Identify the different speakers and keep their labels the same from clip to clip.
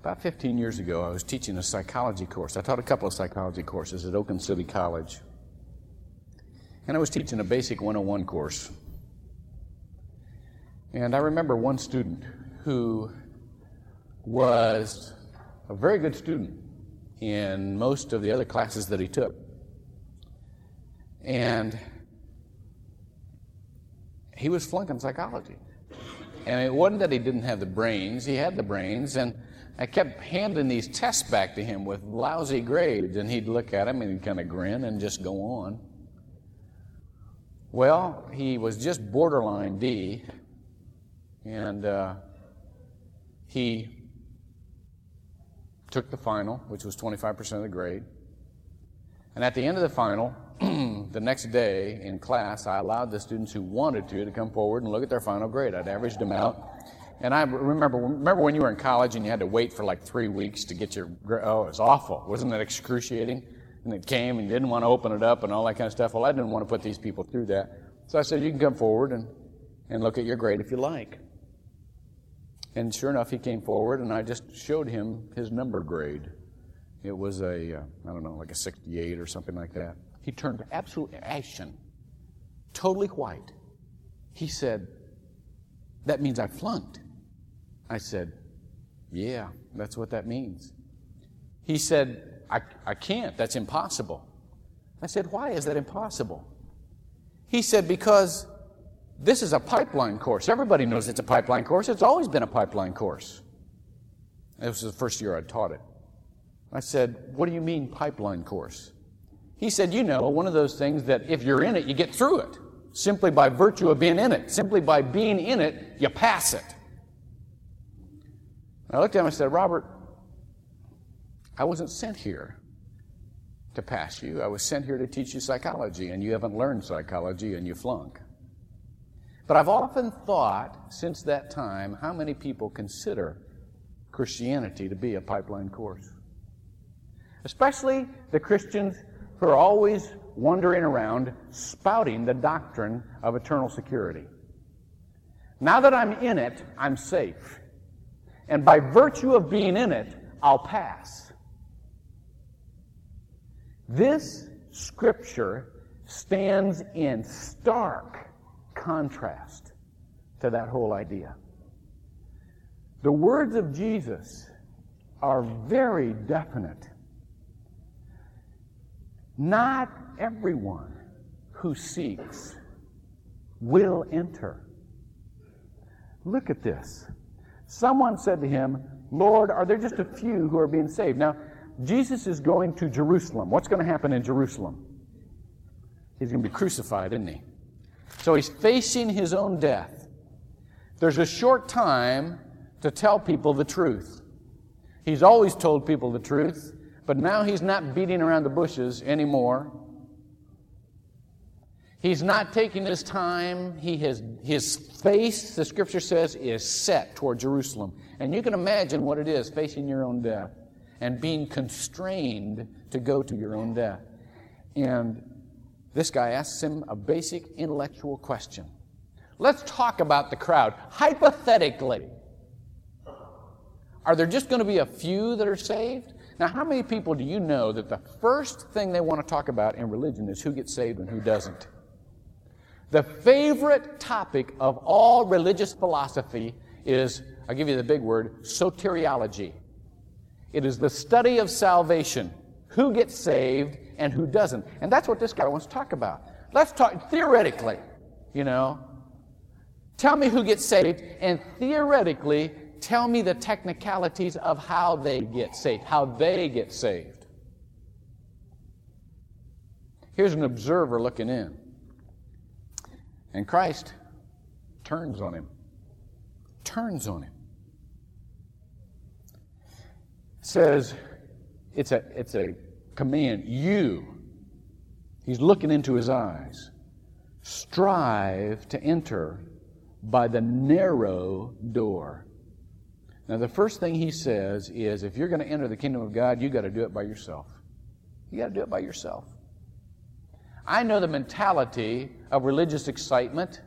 Speaker 1: About 15 years ago, I was teaching a psychology course. I taught a couple of psychology courses at Oakland City College. And I was teaching a basic 101 course. And I remember one student who was a very good student in most of the other classes that he took. And he was flunking psychology. And it wasn't that he didn't have the brains, he had the brains. And I kept handing these tests back to him with lousy grades, and he'd look at them and he'd kind of grin and just go on. Well, he was just borderline D, and uh, he took the final, which was 25% of the grade. And at the end of the final, the next day in class, I allowed the students who wanted to to come forward and look at their final grade. I'd averaged them out. And I remember, remember when you were in college and you had to wait for like three weeks to get your, oh, it was awful. Wasn't that excruciating? And it came and didn't want to open it up and all that kind of stuff. Well, I didn't want to put these people through that. So I said, you can come forward and, and look at your grade if you like. And sure enough, he came forward and I just showed him his number grade. It was a, uh, I don't know, like a 68 or something like that. He turned absolutely ashen, totally white. He said, That means I flunked. I said, Yeah, that's what that means. He said, I, I can't. That's impossible. I said, Why is that impossible? He said, Because this is a pipeline course. Everybody knows it's a pipeline course. It's always been a pipeline course. This was the first year I taught it. I said, What do you mean, pipeline course? He said, You know, one of those things that if you're in it, you get through it. Simply by virtue of being in it. Simply by being in it, you pass it. I looked at him and said, Robert, I wasn't sent here to pass you. I was sent here to teach you psychology, and you haven't learned psychology and you flunk. But I've often thought since that time how many people consider Christianity to be a pipeline course. Especially the Christians who are always wandering around spouting the doctrine of eternal security. Now that I'm in it, I'm safe. And by virtue of being in it, I'll pass. This scripture stands in stark contrast to that whole idea. The words of Jesus are very definite. Not everyone who seeks will enter. Look at this. Someone said to him, Lord, are there just a few who are being saved? Now, Jesus is going to Jerusalem. What's going to happen in Jerusalem? He's going to be crucified, isn't he? So he's facing his own death. There's a short time to tell people the truth. He's always told people the truth. But now he's not beating around the bushes anymore. He's not taking his time. He has, his face, the scripture says, is set toward Jerusalem. And you can imagine what it is facing your own death and being constrained to go to your own death. And this guy asks him a basic intellectual question. Let's talk about the crowd. Hypothetically, are there just going to be a few that are saved? Now, how many people do you know that the first thing they want to talk about in religion is who gets saved and who doesn't? The favorite topic of all religious philosophy is, I'll give you the big word, soteriology. It is the study of salvation, who gets saved and who doesn't. And that's what this guy wants to talk about. Let's talk theoretically, you know. Tell me who gets saved, and theoretically, tell me the technicalities of how they get saved, how they get saved. Here's an observer looking in. And Christ turns on him. Turns on him. Says, it's a, it's a command. You, he's looking into his eyes, strive to enter by the narrow door. Now, the first thing he says is if you're going to enter the kingdom of God, you've got to do it by yourself. You got to do it by yourself. I know the mentality of religious excitement,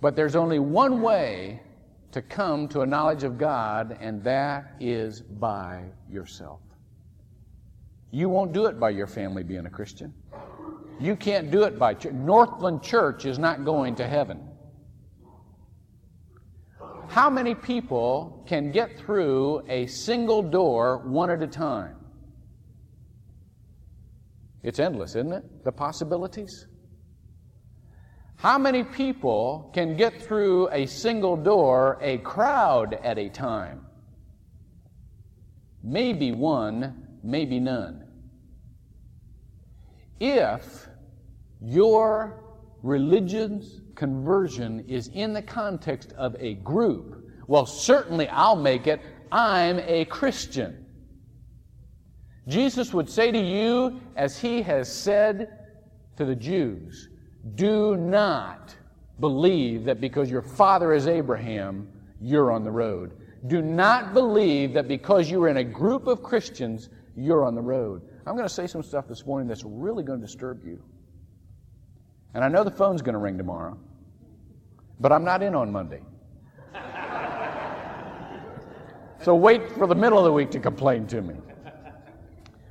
Speaker 1: but there's only one way to come to a knowledge of God, and that is by yourself. You won't do it by your family being a Christian. You can't do it by church. Northland Church is not going to heaven. How many people can get through a single door one at a time? It's endless, isn't it? The possibilities. How many people can get through a single door, a crowd at a time? Maybe one, maybe none. If your religion's conversion is in the context of a group, well, certainly I'll make it. I'm a Christian. Jesus would say to you, as he has said to the Jews, do not believe that because your father is Abraham, you're on the road. Do not believe that because you're in a group of Christians, you're on the road. I'm going to say some stuff this morning that's really going to disturb you. And I know the phone's going to ring tomorrow, but I'm not in on Monday. so wait for the middle of the week to complain to me.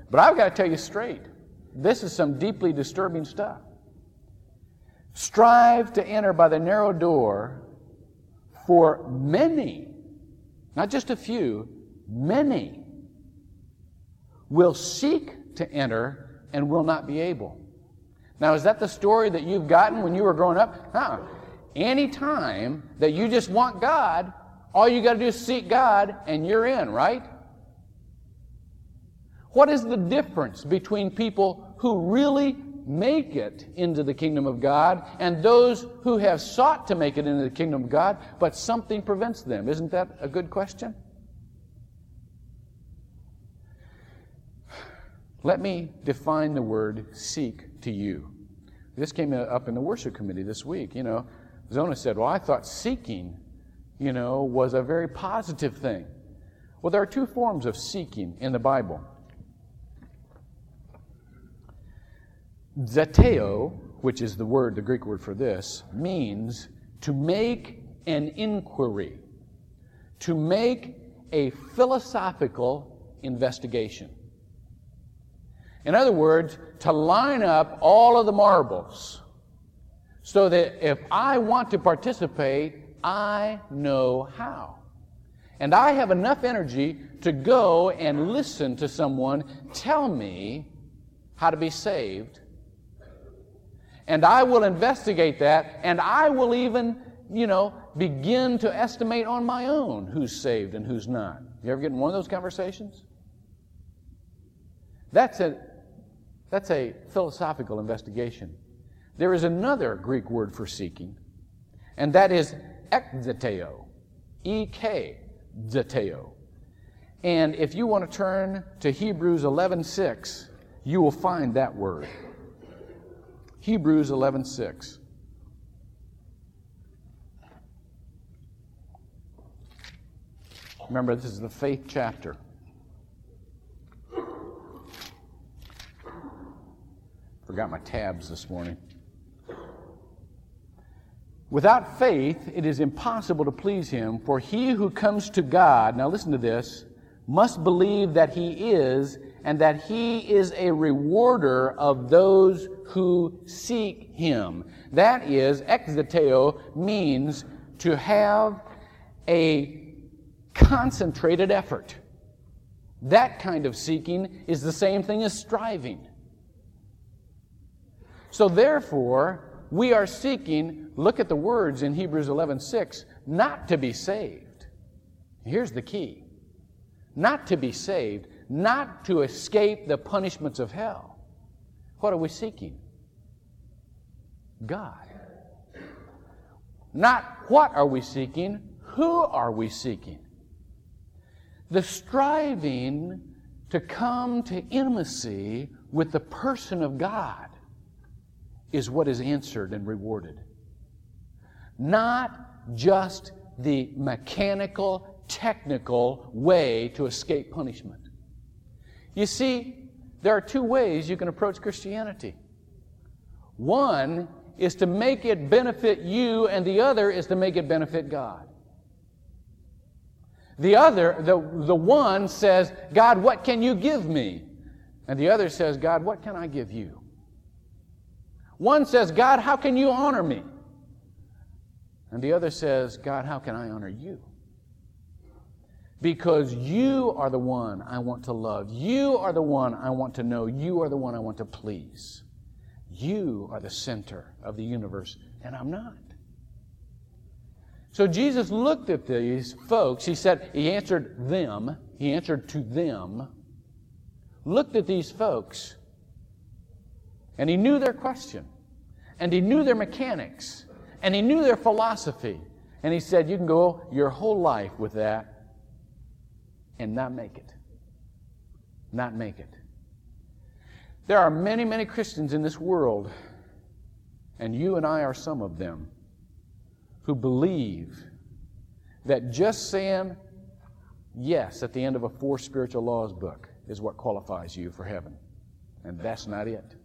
Speaker 1: But I've got to tell you straight this is some deeply disturbing stuff. Strive to enter by the narrow door, for many, not just a few, many will seek to enter and will not be able. Now, is that the story that you've gotten when you were growing up? Huh. Any time that you just want God, all you got to do is seek God and you're in, right? What is the difference between people who really make it into the kingdom of God and those who have sought to make it into the kingdom of God, but something prevents them? Isn't that a good question? Let me define the word seek to you. This came up in the worship committee this week. You know, Zona said, Well, I thought seeking, you know, was a very positive thing. Well, there are two forms of seeking in the Bible. Zeteo, which is the word, the Greek word for this, means to make an inquiry, to make a philosophical investigation. In other words, to line up all of the marbles so that if I want to participate, I know how. And I have enough energy to go and listen to someone tell me how to be saved and I will investigate that, and I will even, you know, begin to estimate on my own who's saved and who's not. You ever get in one of those conversations? That's a, that's a philosophical investigation. There is another Greek word for seeking, and that is ekzeteo. E-K, zeteo. And if you want to turn to Hebrews 11.6, you will find that word. Hebrews 11:6. Remember, this is the faith chapter. Forgot my tabs this morning. Without faith, it is impossible to please Him, for he who comes to God, now listen to this, must believe that He is and that he is a rewarder of those who seek him. That is, ekzeteo means to have a concentrated effort. That kind of seeking is the same thing as striving. So therefore, we are seeking, look at the words in Hebrews 11:6, not to be saved. Here's the key. Not to be saved, not to escape the punishments of hell. What are we seeking? God. Not what are we seeking, who are we seeking? The striving to come to intimacy with the person of God is what is answered and rewarded. Not just the mechanical, technical way to escape punishment. You see, there are two ways you can approach Christianity. One is to make it benefit you, and the other is to make it benefit God. The other, the, the one says, God, what can you give me? And the other says, God, what can I give you? One says, God, how can you honor me? And the other says, God, how can I honor you? Because you are the one I want to love. You are the one I want to know. You are the one I want to please. You are the center of the universe, and I'm not. So Jesus looked at these folks. He said, He answered them, He answered to them, looked at these folks, and He knew their question, and He knew their mechanics, and He knew their philosophy. And He said, You can go your whole life with that and not make it. Not make it. There are many, many Christians in this world, and you and I are some of them, who believe that just saying yes at the end of a four spiritual laws book is what qualifies you for heaven. And that's not it.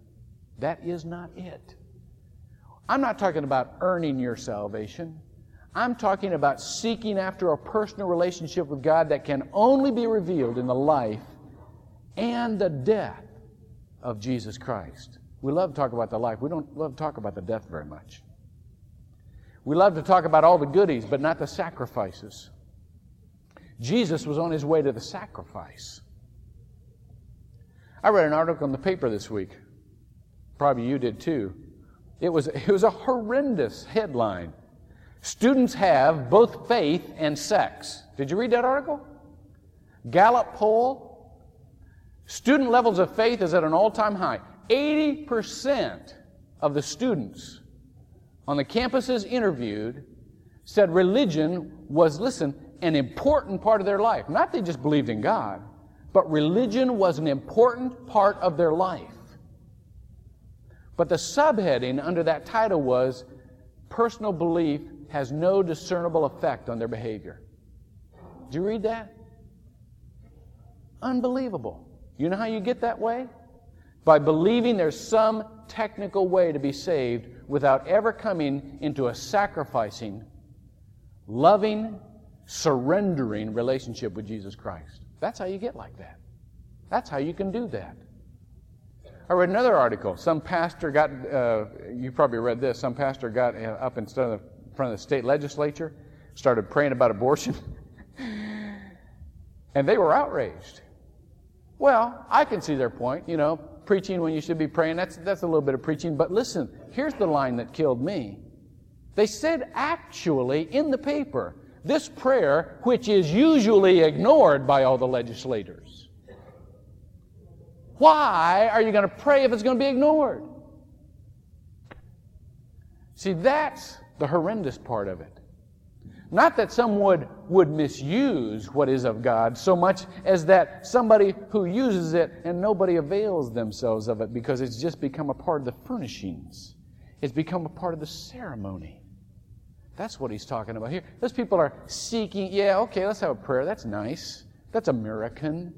Speaker 1: That is not it. I'm not talking about earning your salvation. I'm talking about seeking after a personal relationship with God that can only be revealed in the life and the death of Jesus Christ. We love to talk about the life. We don't love to talk about the death very much. We love to talk about all the goodies, but not the sacrifices. Jesus was on his way to the sacrifice. I read an article in the paper this week. Probably you did too. It was, it was a horrendous headline. Students have both faith and sex. Did you read that article? Gallup poll. Student levels of faith is at an all time high. 80% of the students on the campuses interviewed said religion was, listen, an important part of their life. Not they just believed in God, but religion was an important part of their life. But the subheading under that title was personal belief has no discernible effect on their behavior. Did you read that? Unbelievable. You know how you get that way? By believing there's some technical way to be saved without ever coming into a sacrificing, loving, surrendering relationship with Jesus Christ. That's how you get like that. That's how you can do that. I read another article. Some pastor got, uh, you probably read this, some pastor got uh, up instead of front of the state legislature, started praying about abortion. and they were outraged. Well, I can see their point. You know, preaching when you should be praying, that's, that's a little bit of preaching. But listen, here's the line that killed me. They said actually in the paper, this prayer, which is usually ignored by all the legislators. Why are you going to pray if it's going to be ignored? See, that's the horrendous part of it. Not that someone would misuse what is of God so much as that somebody who uses it and nobody avails themselves of it because it's just become a part of the furnishings. It's become a part of the ceremony. That's what he's talking about here. Those people are seeking, yeah, okay, let's have a prayer. That's nice. That's American.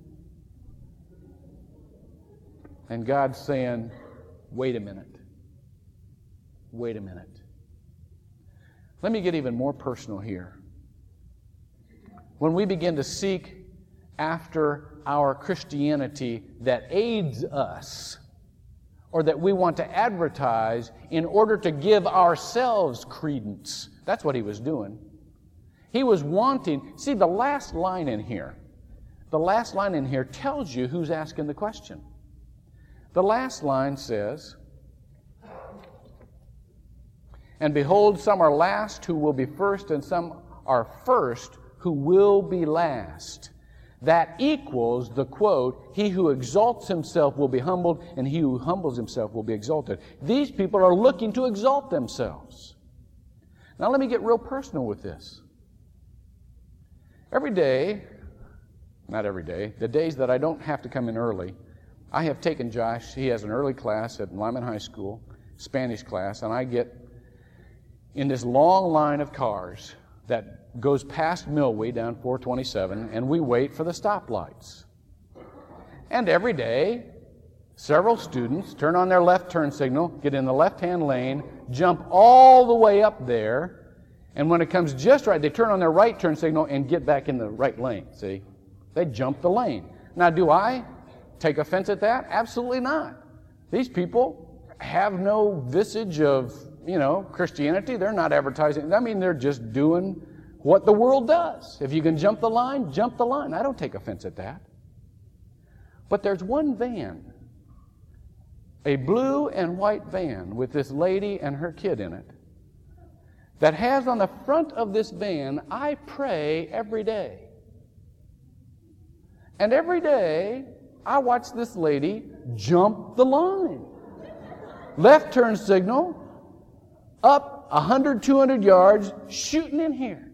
Speaker 1: And God's saying, wait a minute. Wait a minute. Let me get even more personal here. When we begin to seek after our Christianity that aids us, or that we want to advertise in order to give ourselves credence, that's what he was doing. He was wanting, see, the last line in here, the last line in here tells you who's asking the question. The last line says, and behold, some are last who will be first, and some are first who will be last. That equals the quote, He who exalts himself will be humbled, and he who humbles himself will be exalted. These people are looking to exalt themselves. Now, let me get real personal with this. Every day, not every day, the days that I don't have to come in early, I have taken Josh. He has an early class at Lyman High School, Spanish class, and I get in this long line of cars that goes past Milwee down 427, and we wait for the stoplights. And every day, several students turn on their left turn signal, get in the left hand lane, jump all the way up there, And when it comes just right, they turn on their right turn signal and get back in the right lane. See? They jump the lane. Now, do I take offense at that? Absolutely not. These people have no visage of, you know, Christianity. They're not advertising. I mean, they're just doing what the world does. If you can jump the line, jump the line. I don't take offense at that. But there's one van, a blue and white van with this lady and her kid in it, that has on the front of this van, I pray every day. And every day, I watch this lady jump the line. Left turn signal, up 100, 200 yards, shooting in here.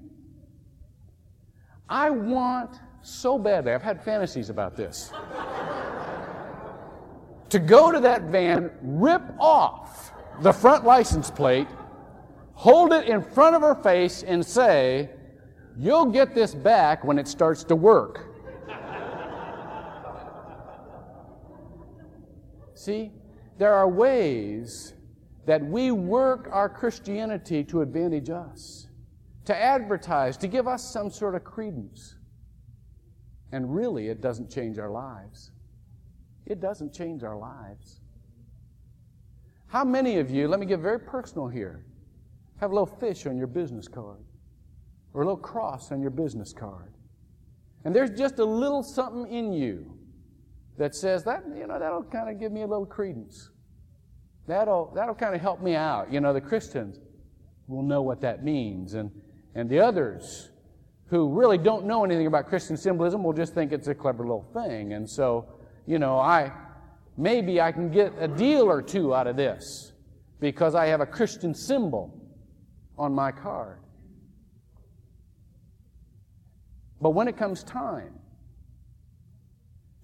Speaker 1: I want so badly, I've had fantasies about this, to go to that van, rip off the front license plate, hold it in front of her face, and say, You'll get this back when it starts to work. See, there are ways that we work our Christianity to advantage us, to advertise, to give us some sort of credence. And really, it doesn't change our lives. It doesn't change our lives. How many of you, let me get very personal here, have a little fish on your business card or a little cross on your business card? And there's just a little something in you that says that, you know, that'll kind of give me a little credence. That'll, that'll kind of help me out. You know, the Christians will know what that means. And, and the others who really don't know anything about Christian symbolism will just think it's a clever little thing. And so, you know, I, maybe I can get a deal or two out of this because I have a Christian symbol on my card. But when it comes time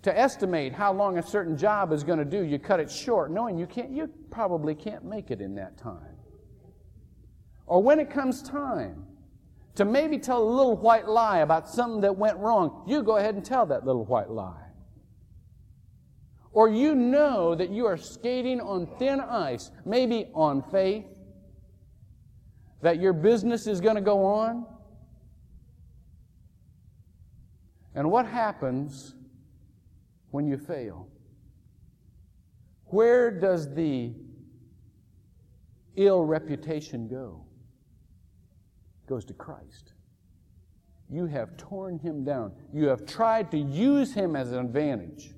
Speaker 1: to estimate how long a certain job is going to do, you cut it short, knowing you can't, you probably can't make it in that time. Or when it comes time to maybe tell a little white lie about something that went wrong, you go ahead and tell that little white lie. Or you know that you are skating on thin ice, maybe on faith, that your business is going to go on. And what happens when you fail? Where does the ill reputation go? It goes to Christ. You have torn him down. You have tried to use him as an advantage.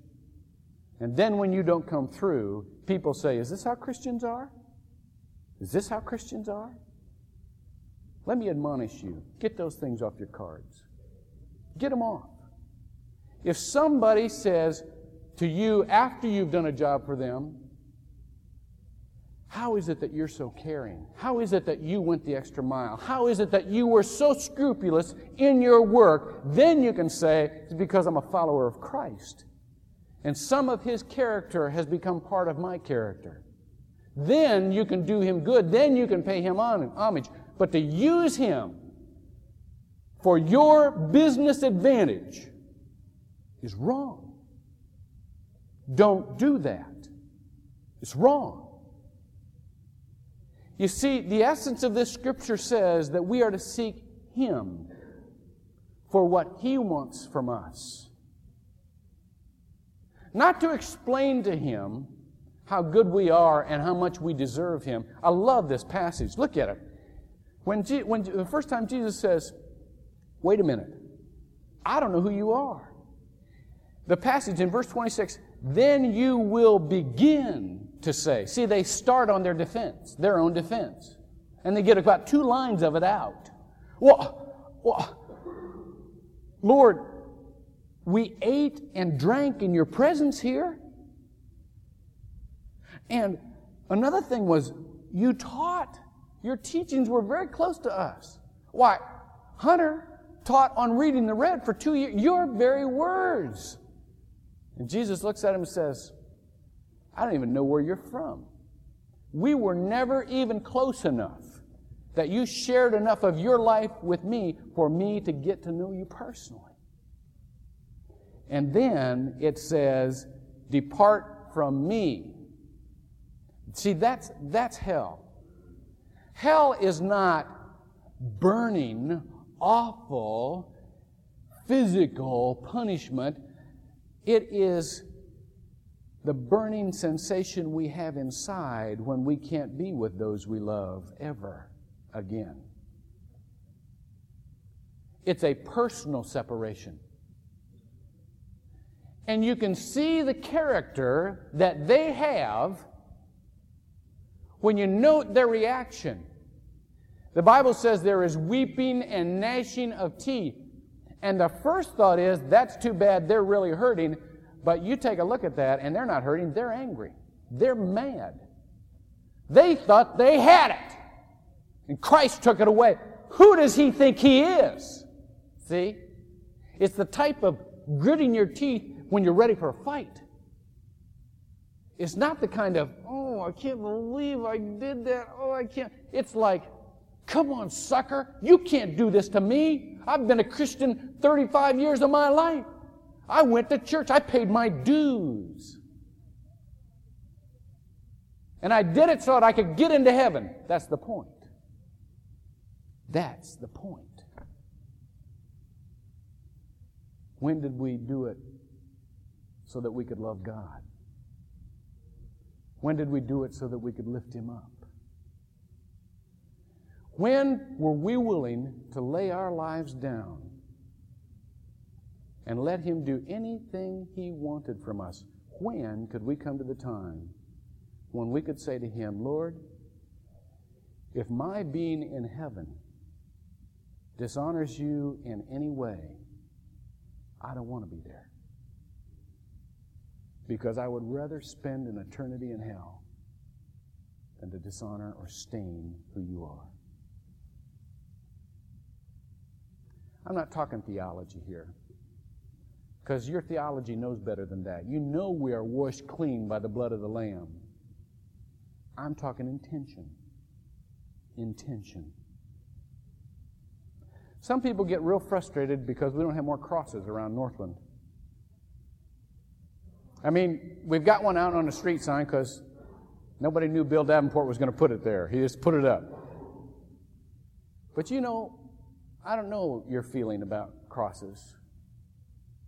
Speaker 1: And then when you don't come through, people say, Is this how Christians are? Is this how Christians are? Let me admonish you get those things off your cards. Get them off. If somebody says to you after you've done a job for them, how is it that you're so caring? How is it that you went the extra mile? How is it that you were so scrupulous in your work? Then you can say, it's because I'm a follower of Christ. And some of his character has become part of my character. Then you can do him good. Then you can pay him homage. But to use him for your business advantage, is wrong. Don't do that. It's wrong. You see, the essence of this scripture says that we are to seek Him for what He wants from us. Not to explain to Him how good we are and how much we deserve Him. I love this passage. Look at it. When, when the first time Jesus says, Wait a minute, I don't know who you are the passage in verse 26, then you will begin to say. See, they start on their defense, their own defense. And they get about two lines of it out. Well, well Lord, we ate and drank in your presence here. And another thing was, you taught. Your teachings were very close to us. Why, Hunter taught on reading the red for two years. Your very words and Jesus looks at him and says, I don't even know where you're from. We were never even close enough that you shared enough of your life with me for me to get to know you personally. And then it says, Depart from me. See, that's, that's hell. Hell is not burning, awful, physical punishment. It is the burning sensation we have inside when we can't be with those we love ever again. It's a personal separation. And you can see the character that they have when you note their reaction. The Bible says there is weeping and gnashing of teeth. And the first thought is, that's too bad, they're really hurting. But you take a look at that, and they're not hurting, they're angry. They're mad. They thought they had it. And Christ took it away. Who does he think he is? See? It's the type of gritting your teeth when you're ready for a fight. It's not the kind of, oh, I can't believe I did that. Oh, I can't. It's like, come on, sucker. You can't do this to me. I've been a Christian 35 years of my life. I went to church. I paid my dues. And I did it so that I could get into heaven. That's the point. That's the point. When did we do it so that we could love God? When did we do it so that we could lift Him up? When were we willing to lay our lives down and let Him do anything He wanted from us? When could we come to the time when we could say to Him, Lord, if my being in heaven dishonors you in any way, I don't want to be there because I would rather spend an eternity in hell than to dishonor or stain who you are. I'm not talking theology here because your theology knows better than that. You know we are washed clean by the blood of the Lamb. I'm talking intention. Intention. Some people get real frustrated because we don't have more crosses around Northland. I mean, we've got one out on the street sign because nobody knew Bill Davenport was going to put it there. He just put it up. But you know, I don't know your feeling about crosses.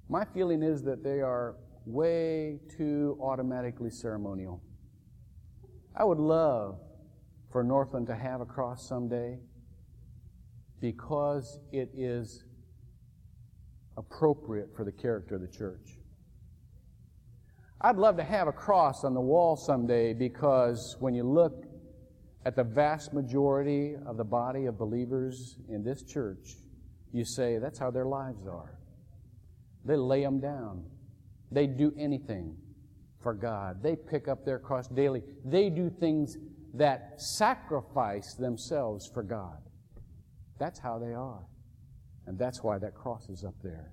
Speaker 1: My feeling is that they are way too automatically ceremonial. I would love for Northland to have a cross someday because it is appropriate for the character of the church. I'd love to have a cross on the wall someday because when you look at the vast majority of the body of believers in this church, you say that's how their lives are. They lay them down. They do anything for God. They pick up their cross daily. They do things that sacrifice themselves for God. That's how they are. And that's why that cross is up there.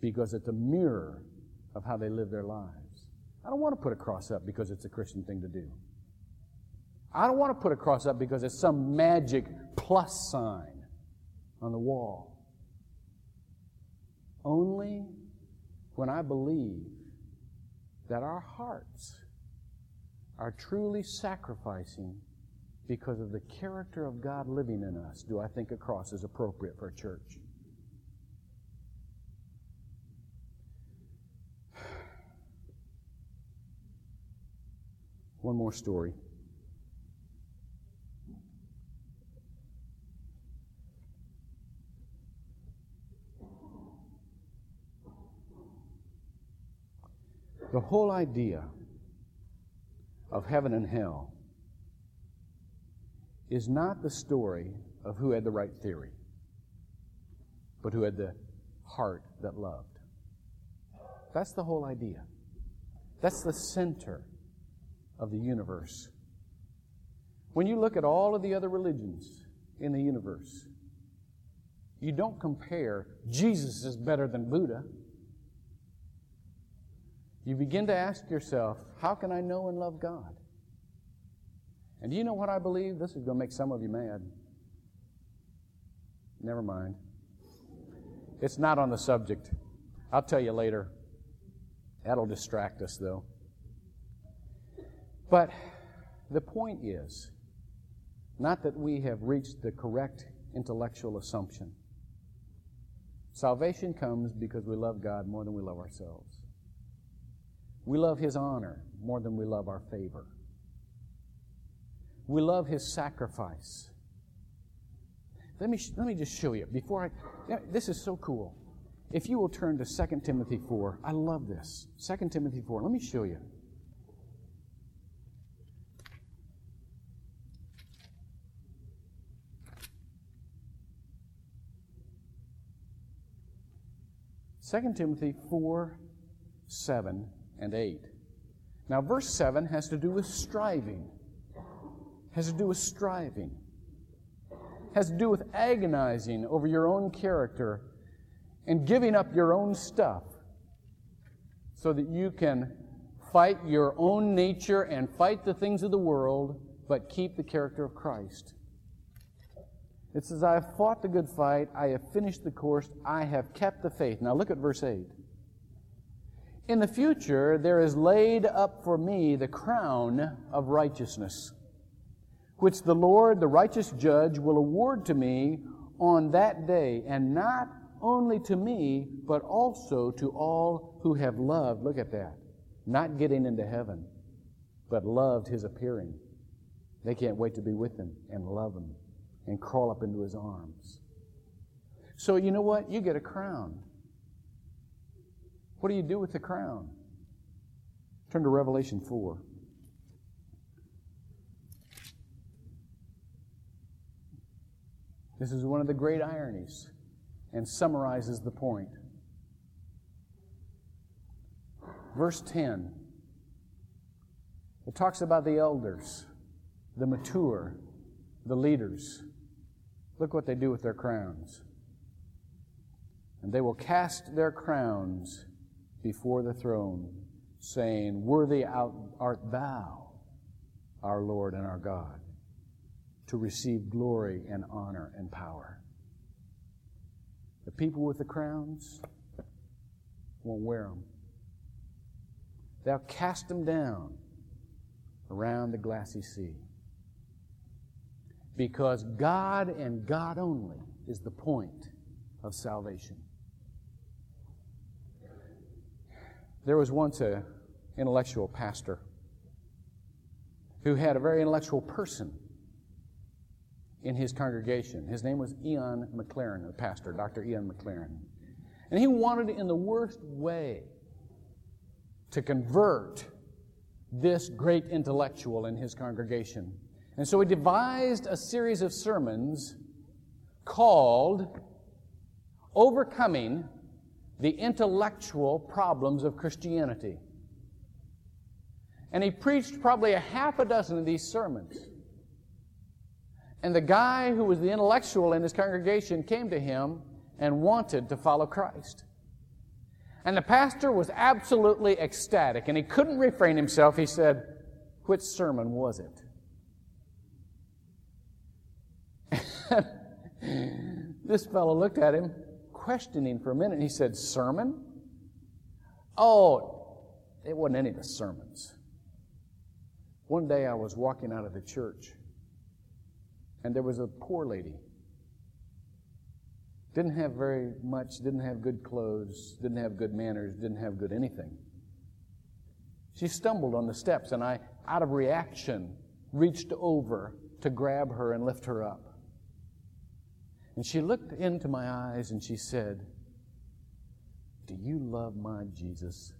Speaker 1: Because it's a mirror of how they live their lives. I don't want to put a cross up because it's a Christian thing to do. I don't want to put a cross up because it's some magic plus sign on the wall. Only when I believe that our hearts are truly sacrificing because of the character of God living in us do I think a cross is appropriate for a church. One more story. The whole idea of heaven and hell is not the story of who had the right theory, but who had the heart that loved. That's the whole idea. That's the center of the universe. When you look at all of the other religions in the universe, you don't compare Jesus is better than Buddha. You begin to ask yourself, how can I know and love God? And do you know what I believe? This is going to make some of you mad. Never mind. It's not on the subject. I'll tell you later. That'll distract us, though. But the point is not that we have reached the correct intellectual assumption. Salvation comes because we love God more than we love ourselves. We love His honor more than we love our favor. We love His sacrifice. Let me, let me just show you. Before I, this is so cool. If you will turn to 2 Timothy 4, I love this. 2 Timothy 4, let me show you. Second Timothy 4, 7, and 8. Now, verse 7 has to do with striving. Has to do with striving. Has to do with agonizing over your own character and giving up your own stuff so that you can fight your own nature and fight the things of the world, but keep the character of Christ. It says, I have fought the good fight, I have finished the course, I have kept the faith. Now look at verse 8. In the future, there is laid up for me the crown of righteousness, which the Lord, the righteous judge, will award to me on that day, and not only to me, but also to all who have loved. Look at that. Not getting into heaven, but loved his appearing. They can't wait to be with him and love him and crawl up into his arms. So, you know what? You get a crown. What do you do with the crown? Turn to Revelation 4. This is one of the great ironies and summarizes the point. Verse 10 it talks about the elders, the mature, the leaders. Look what they do with their crowns. And they will cast their crowns before the throne, saying, Worthy art thou, our Lord and our God, to receive glory and honor and power. The people with the crowns won't wear them. They'll cast them down around the glassy sea. Because God and God only is the point of salvation. There was once an intellectual pastor who had a very intellectual person in his congregation. His name was Ian Maclaren, the pastor, Dr. Ian Maclaren. And he wanted, in the worst way, to convert this great intellectual in his congregation. And so he devised a series of sermons called Overcoming the Intellectual Problems of Christianity. And he preached probably a half a dozen of these sermons. And the guy who was the intellectual in his congregation came to him and wanted to follow Christ. And the pastor was absolutely ecstatic, and he couldn't refrain himself. He said, Which sermon was it? this fellow looked at him, questioning for a minute, he said, Sermon? Oh, it wasn't any of the sermons. One day I was walking out of the church and there was a poor lady. Didn't have very much, didn't have good clothes, didn't have good manners, didn't have good anything. She stumbled on the steps, and I, out of reaction, reached over to grab her and lift her up. And she looked into my eyes and she said, Do you love my Jesus?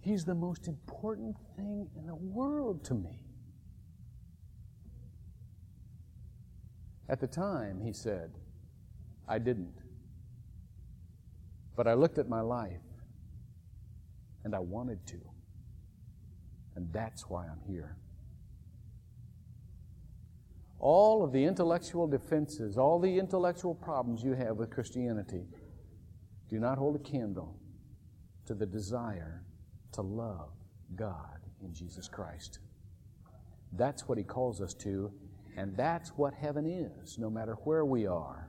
Speaker 1: He's the most important thing in the world to me. At the time, he said, I didn't. But I looked at my life and I wanted to. And that's why I'm here. All of the intellectual defenses, all the intellectual problems you have with Christianity do not hold a candle to the desire to love God in Jesus Christ. That's what He calls us to, and that's what heaven is, no matter where we are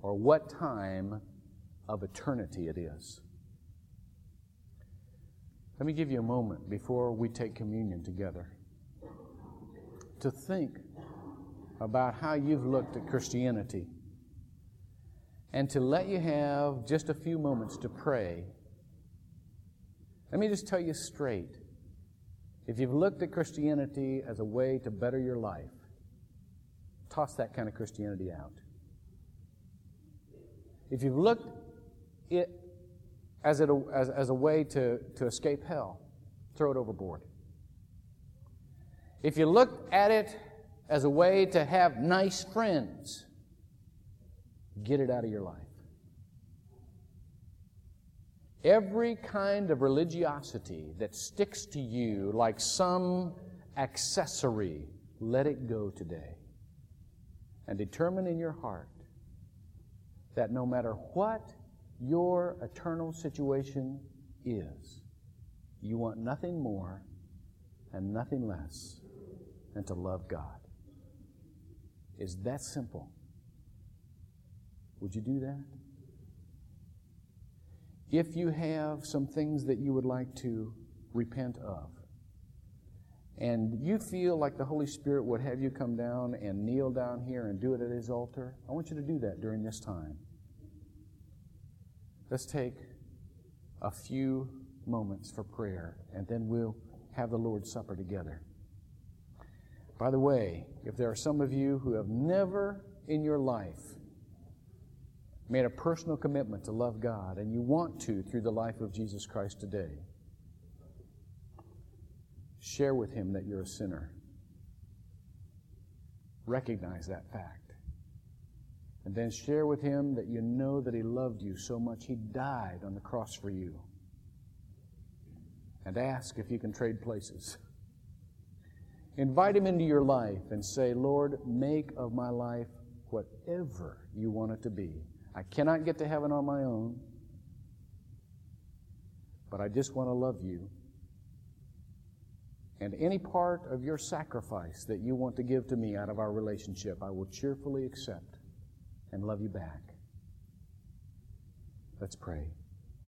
Speaker 1: or what time of eternity it is. Let me give you a moment before we take communion together to think about how you've looked at Christianity and to let you have just a few moments to pray. Let me just tell you straight if you've looked at Christianity as a way to better your life, toss that kind of Christianity out. If you've looked it as, it, as, as a way to, to escape hell, throw it overboard. If you look at it as a way to have nice friends, get it out of your life. Every kind of religiosity that sticks to you like some accessory, let it go today. And determine in your heart that no matter what your eternal situation is, you want nothing more and nothing less than to love God. Is that simple? Would you do that? If you have some things that you would like to repent of, and you feel like the Holy Spirit would have you come down and kneel down here and do it at His altar, I want you to do that during this time. Let's take a few moments for prayer, and then we'll have the Lord's Supper together. By the way, if there are some of you who have never in your life made a personal commitment to love God and you want to through the life of Jesus Christ today, share with Him that you're a sinner. Recognize that fact. And then share with Him that you know that He loved you so much He died on the cross for you. And ask if you can trade places. Invite Him into your life and say, Lord, make of my life whatever you want it to be. I cannot get to heaven on my own, but I just want to love you. And any part of your sacrifice that you want to give to me out of our relationship, I will cheerfully accept and love you back. Let's pray.